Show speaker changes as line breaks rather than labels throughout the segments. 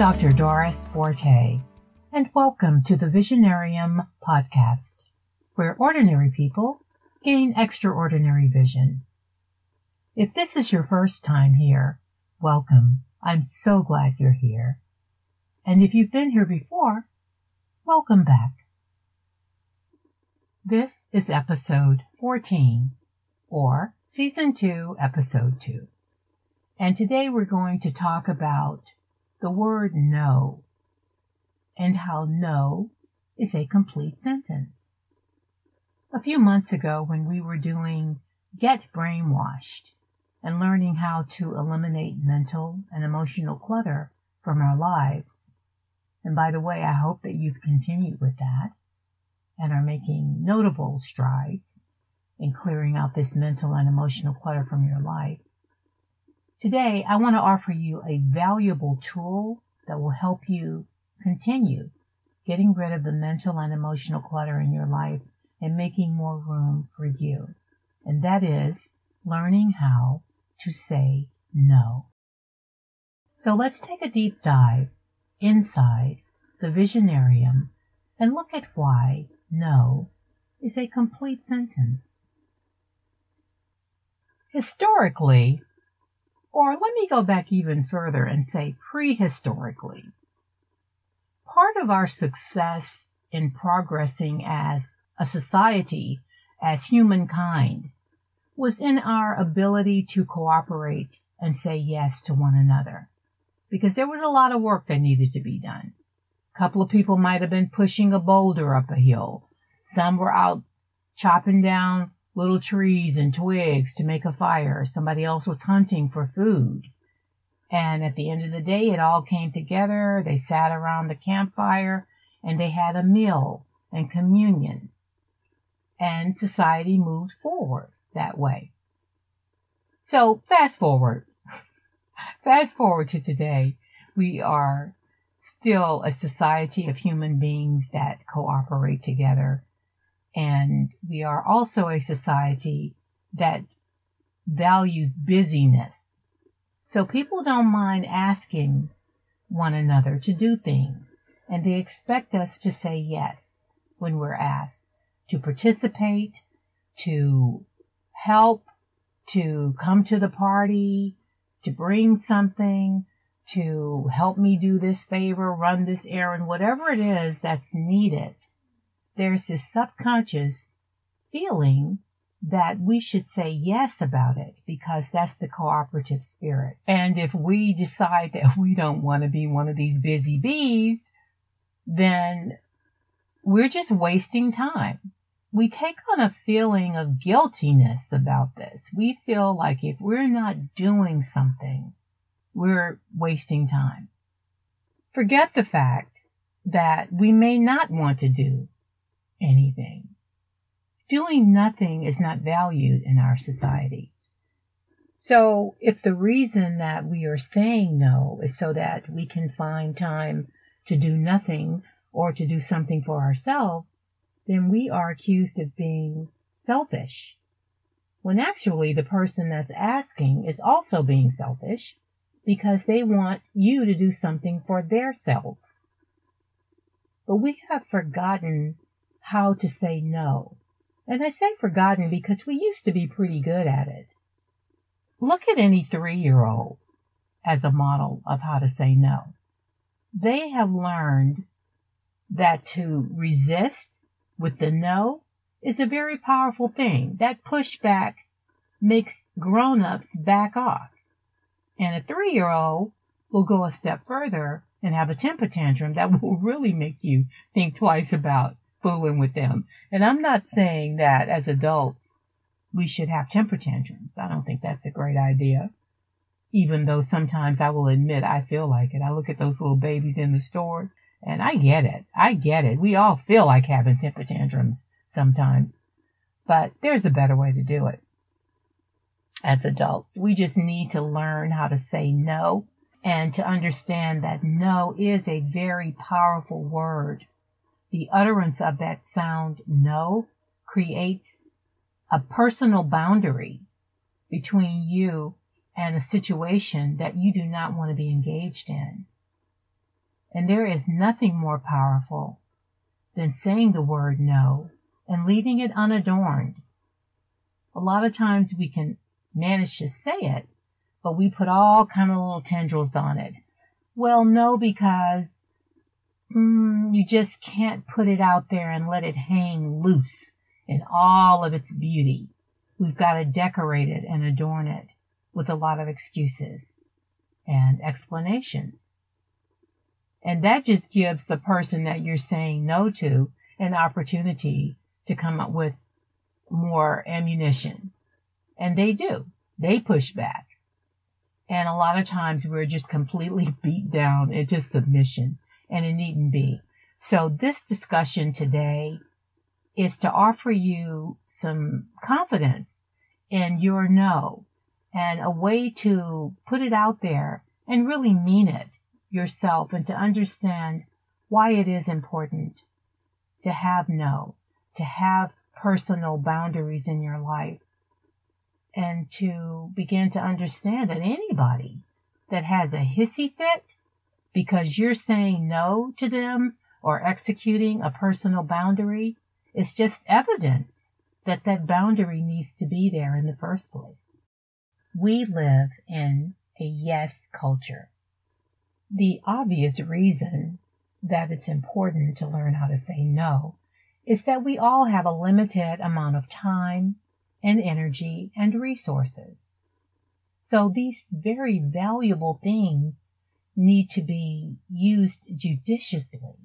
Dr. Doris Forte, and welcome to the Visionarium podcast, where ordinary people gain extraordinary vision. If this is your first time here, welcome. I'm so glad you're here. And if you've been here before, welcome back. This is episode 14, or season 2, episode 2. And today we're going to talk about the word no and how no is a complete sentence. A few months ago when we were doing Get Brainwashed and learning how to eliminate mental and emotional clutter from our lives, and by the way, I hope that you've continued with that and are making notable strides in clearing out this mental and emotional clutter from your life. Today, I want to offer you a valuable tool that will help you continue getting rid of the mental and emotional clutter in your life and making more room for you. And that is learning how to say no. So let's take a deep dive inside the Visionarium and look at why no is a complete sentence. Historically, or let me go back even further and say prehistorically. Part of our success in progressing as a society, as humankind, was in our ability to cooperate and say yes to one another. Because there was a lot of work that needed to be done. A couple of people might have been pushing a boulder up a hill. Some were out chopping down little trees and twigs to make a fire. Somebody else was hunting for food. And at the end of the day, it all came together. They sat around the campfire and they had a meal and communion. And society moved forward that way. So fast forward. fast forward to today. We are still a society of human beings that cooperate together we are also a society that values busyness. So people don't mind asking one another to do things and they expect us to say yes when we're asked to participate, to help, to come to the party, to bring something, to help me do this favor, run this errand, whatever it is that's needed there's this subconscious feeling that we should say yes about it because that's the cooperative spirit. And if we decide that we don't want to be one of these busy bees, then we're just wasting time. We take on a feeling of guiltiness about this. We feel like if we're not doing something, we're wasting time. Forget the fact that we may not want to do anything. Doing nothing is not valued in our society. So if the reason that we are saying no is so that we can find time to do nothing or to do something for ourselves, then we are accused of being selfish. When actually the person that's asking is also being selfish because they want you to do something for their selves. But we have forgotten how to say no. And I say forgotten because we used to be pretty good at it. Look at any three year old as a model of how to say no. They have learned that to resist with the no is a very powerful thing. That pushback makes grown-ups back off. And a three-year-old will go a step further and have a temper tantrum that will really make you think twice about fooling with them. And I'm not saying that as adults we should have temper tantrums. I don't think that's a great idea. Even though sometimes I will admit I feel like it. I look at those little babies in the stores and I get it. I get it. We all feel like having temper tantrums sometimes. But there's a better way to do it. As adults, we just need to learn how to say no and to understand that no is a very powerful word the utterance of that sound no creates a personal boundary between you and a situation that you do not want to be engaged in. And there is nothing more powerful than saying the word no and leaving it unadorned. A lot of times we can manage to say it, but we put all kind of little tendrils on it. Well, no, because mm, you just can't put it out there and let it hang loose in all of its beauty. We've got to decorate it and adorn it with a lot of excuses and explanations. And that just gives the person that you're saying no to an opportunity to come up with more ammunition. And they do. They push back. And a lot of times we're just completely beat down into submission and it needn't be. So this discussion today is to offer you some confidence in your no and a way to put it out there and really mean it yourself and to understand why it is important to have no, to have personal boundaries in your life and to begin to understand that anybody that has a hissy fit because you're saying no to them or executing a personal boundary is just evidence that that boundary needs to be there in the first place. We live in a yes culture. The obvious reason that it's important to learn how to say no is that we all have a limited amount of time and energy and resources. So these very valuable things need to be used judiciously.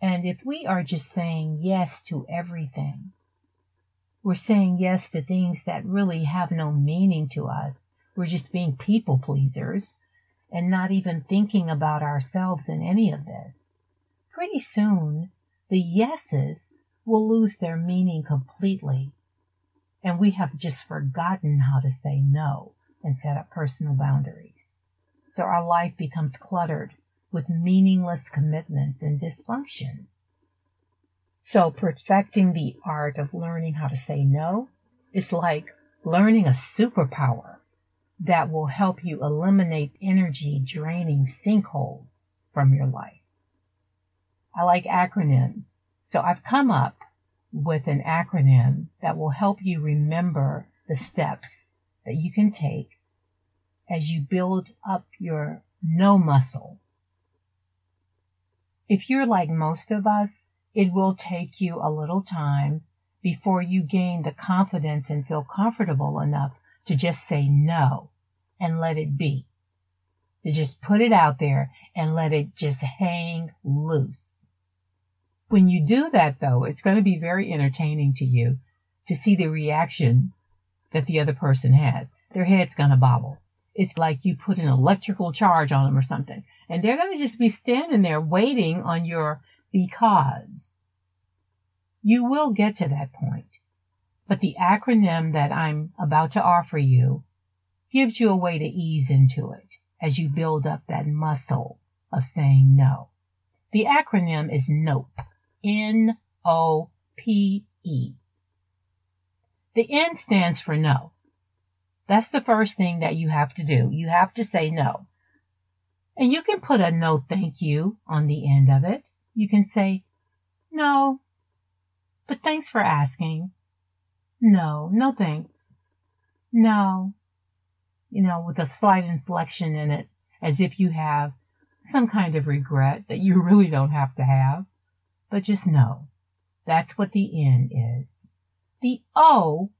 And if we are just saying yes to everything, we're saying yes to things that really have no meaning to us. We're just being people pleasers and not even thinking about ourselves in any of this. Pretty soon, the yeses will lose their meaning completely. And we have just forgotten how to say no and set up personal boundaries. So our life becomes cluttered with meaningless commitments and dysfunction. So perfecting the art of learning how to say no is like learning a superpower that will help you eliminate energy draining sinkholes from your life. I like acronyms, so I've come up with an acronym that will help you remember the steps that you can take as you build up your no muscle. If you're like most of us, it will take you a little time before you gain the confidence and feel comfortable enough to just say no and let it be. To just put it out there and let it just hang loose. When you do that though, it's going to be very entertaining to you to see the reaction that the other person has. Their head's going to bobble. It's like you put an electrical charge on them or something. And they're going to just be standing there waiting on your because. You will get to that point. But the acronym that I'm about to offer you gives you a way to ease into it as you build up that muscle of saying no. The acronym is NOPE. N O P E. The N stands for no. That's the first thing that you have to do. You have to say no. And you can put a no thank you on the end of it. You can say, no, but thanks for asking. No, no thanks. No. You know, with a slight inflection in it, as if you have some kind of regret that you really don't have to have. But just no. that's what the N is. The O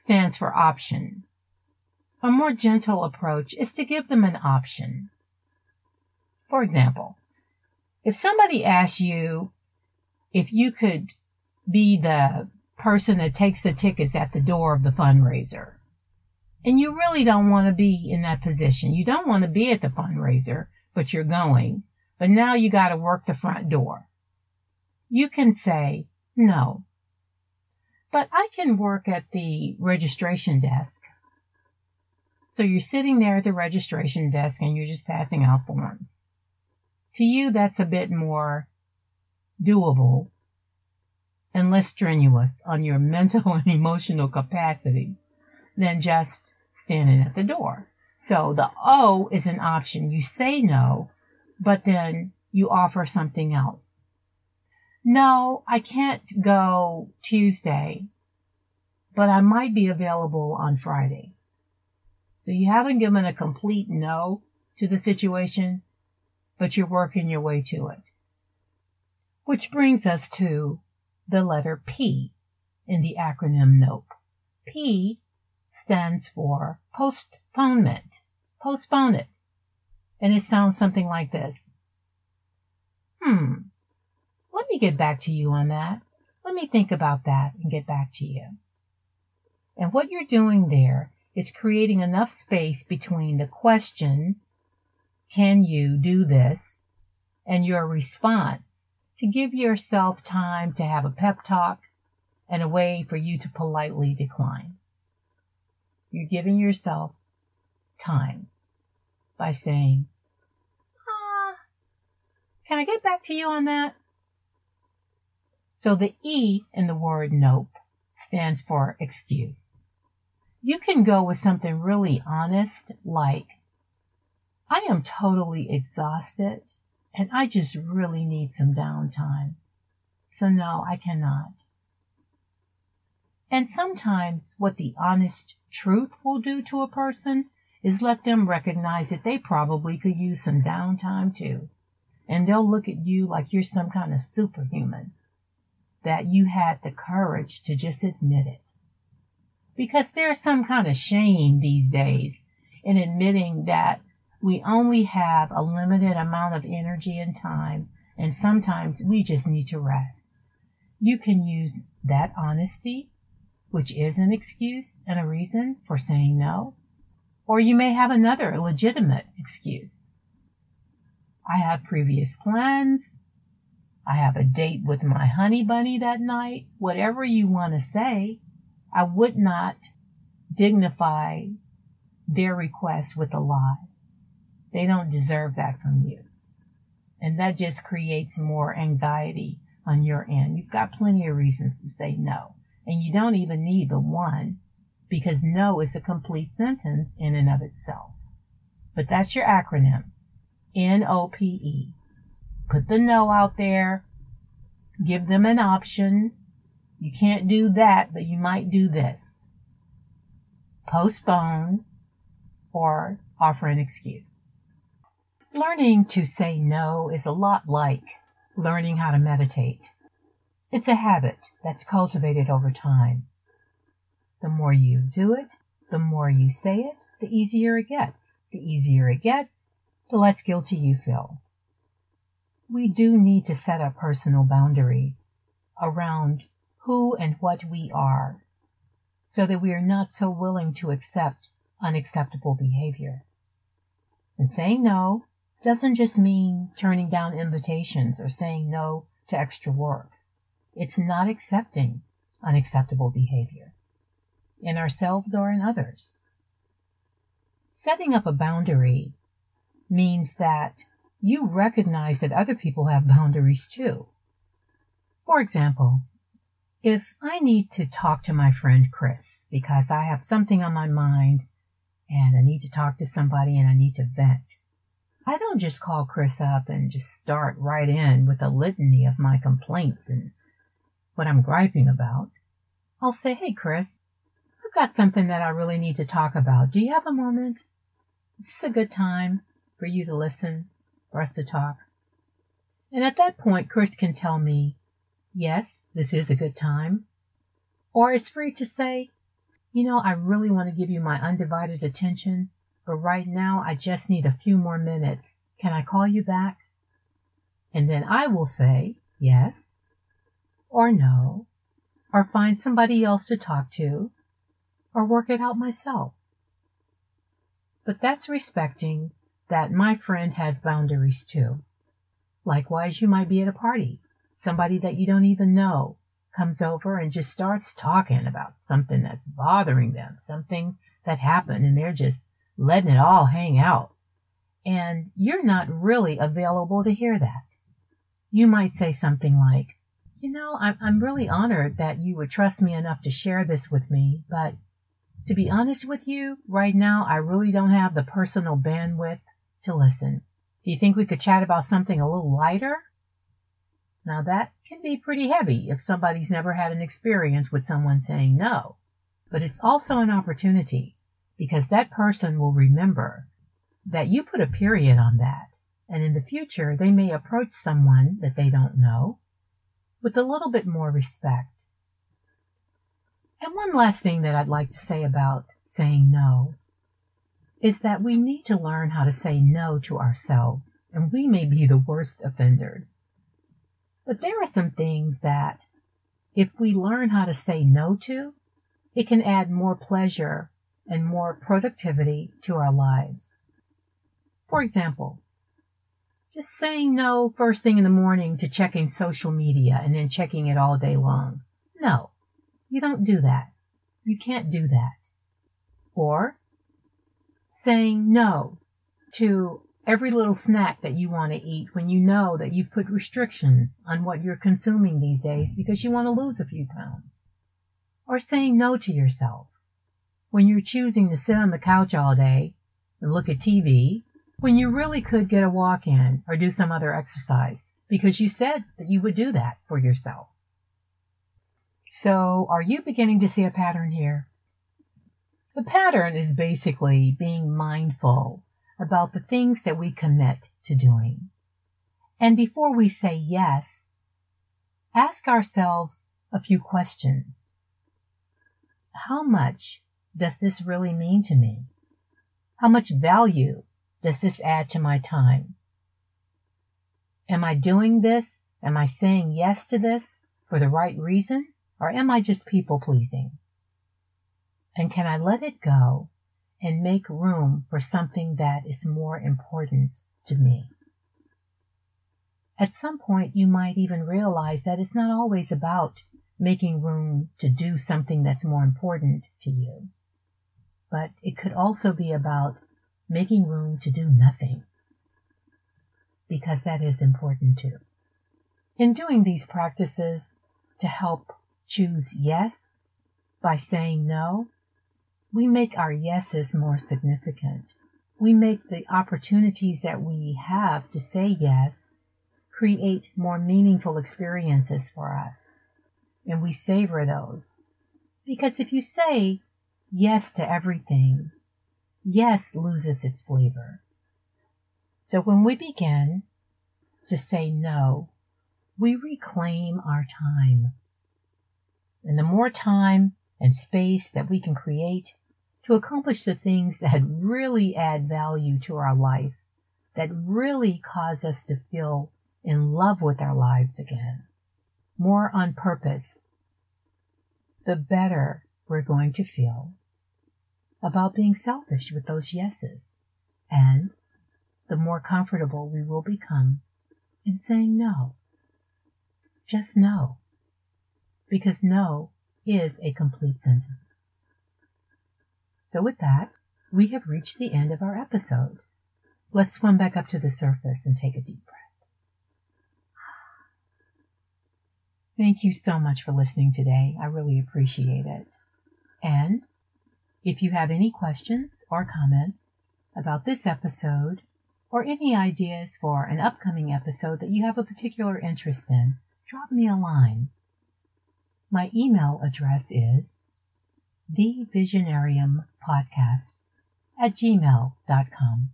stands for option. A more gentle approach is to give them an option. For example, if somebody asks you if you could be the person that takes the tickets at the door of the fundraiser, and you really don't want to be in that position, you don't want to be at the fundraiser, but you're going, but now you got to work the front door. You can say, no, but I can work at the registration desk. So you're sitting there at the registration desk and you're just passing out forms. To you, that's a bit more doable and less strenuous on your mental and emotional capacity than just standing at the door. So the O is an option. You say no, but then you offer something else. No, I can't go Tuesday, but I might be available on Friday. So you haven't given a complete no to the situation, but you're working your way to it. Which brings us to the letter P in the acronym NOPE. P stands for postponement. Postpone it. And it sounds something like this. Hmm. Let me get back to you on that. Let me think about that and get back to you. And what you're doing there is creating enough space between the question, can you do this, and your response to give yourself time to have a pep talk and a way for you to politely decline. You're giving yourself time by saying, ah, can I get back to you on that? So the E in the word nope stands for excuse. You can go with something really honest like, I am totally exhausted and I just really need some downtime. So no, I cannot. And sometimes what the honest truth will do to a person is let them recognize that they probably could use some downtime too. And they'll look at you like you're some kind of superhuman. That you had the courage to just admit it. Because there's some kind of shame these days in admitting that we only have a limited amount of energy and time, and sometimes we just need to rest. You can use that honesty which is an excuse and a reason for saying no. Or you may have another legitimate excuse. I have previous plans. I have a date with my honey bunny that night. Whatever you want to say, I would not dignify their request with a lie. They don't deserve that from you. And that just creates more anxiety on your end. You've got plenty of reasons to say no. And you don't even need the one because no is a complete sentence in and of itself. But that's your acronym. N-O-P-E. Put the no out there. Give them an option. You can't do that, but you might do this. Postpone or offer an excuse. Learning to say no is a lot like learning how to meditate. It's a habit that's cultivated over time. The more you do it, the more you say it, the easier it gets. The easier it gets, the less guilty you feel. We do need to set up personal boundaries around who and what we are so that we are not so willing to accept unacceptable behavior. And saying no doesn't just mean turning down invitations or saying no to extra work. It's not accepting unacceptable behavior in ourselves or in others. Setting up a boundary means that you recognize that other people have boundaries too. For example, if I need to talk to my friend Chris because I have something on my mind and I need to talk to somebody and I need to vent, I don't just call Chris up and just start right in with a litany of my complaints and what I'm griping about, I'll say, hey, Chris, I've got something that I really need to talk about. Do you have a moment? This Is a good time for you to listen, for us to talk? And at that point, Chris can tell me, yes, this is a good time. Or is free to say, you know, I really want to give you my undivided attention, but right now I just need a few more minutes. Can I call you back? And then I will say, yes, or no, or find somebody else to talk to, or work it out myself. But that's respecting that my friend has boundaries too. Likewise, you might be at a party. Somebody that you don't even know comes over and just starts talking about something that's bothering them, something that happened, and they're just letting it all hang out. And you're not really available to hear that. You might say something like, you know, I'm, I'm really honored that you would trust me enough to share this with me, but to be honest with you, right now I really don't have the personal bandwidth to listen. Do you think we could chat about something a little lighter? Now that can be pretty heavy if somebody's never had an experience with someone saying no. But it's also an opportunity because that person will remember that you put a period on that. And in the future, they may approach someone that they don't know with a little bit more respect. And one last thing that I'd like to say about saying no is that we need to learn how to say no to ourselves, and we may be the worst offenders. But there are some things that, if we learn how to say no to, it can add more pleasure and more productivity to our lives. For example, just saying no first thing in the morning to checking social media and then checking it all day long. No, you don't do that. You can't do that. Or saying no to every little snack that you want to eat when you know that you've put restrictions on what you're consuming these days because you want to lose a few pounds. Or saying no to yourself when you're choosing to sit on the couch all day and look at TV when you really could get a walk in or do some other exercise because you said that you would do that for yourself. So are you beginning to see a pattern here? The pattern is basically being mindful about the things that we commit to doing. And before we say yes, ask ourselves a few questions. How much does this really mean to me? How much value does this add to my time? Am I doing this? Am I saying yes to this for the right reason? Or am I just people pleasing? And can I let it go and make room for something that is more important to me. At some point, you might even realize that it's not always about making room to do something that's more important to you, but it could also be about making room to do nothing, because that is important too. In doing these practices to help choose yes by saying no, we make our yeses more significant. We make the opportunities that we have to say yes create more meaningful experiences for us. And we savor those. Because if you say yes to everything, yes loses its flavor. So when we begin to say no, we reclaim our time. And the more time and space that we can create to accomplish the things that really add value to our life, that really cause us to feel in love with our lives again, more on purpose, the better we're going to feel about being selfish with those yeses, and the more comfortable we will become in saying no. Just no. Because no is a complete sentence. So with that, we have reached the end of our episode. Let's swim back up to the surface and take a deep breath. Thank you so much for listening today. I really appreciate it. And if you have any questions or comments about this episode or any ideas for an upcoming episode that you have a particular interest in, drop me a line. My email address is thevisionariumpodcast at gmail.com.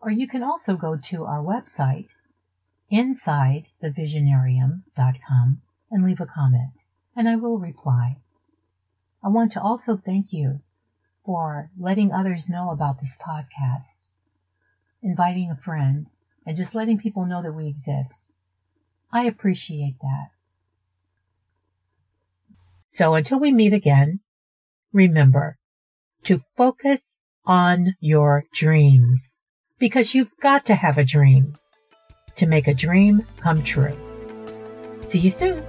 Or you can also go to our website, insidethevisionarium.com, and leave a comment, and I will reply. I want to also thank you for letting others know about this podcast, inviting a friend, and just letting people know that we exist. I appreciate that. So until we meet again, remember to focus on your dreams because you've got to have a dream to make a dream come true. See you soon.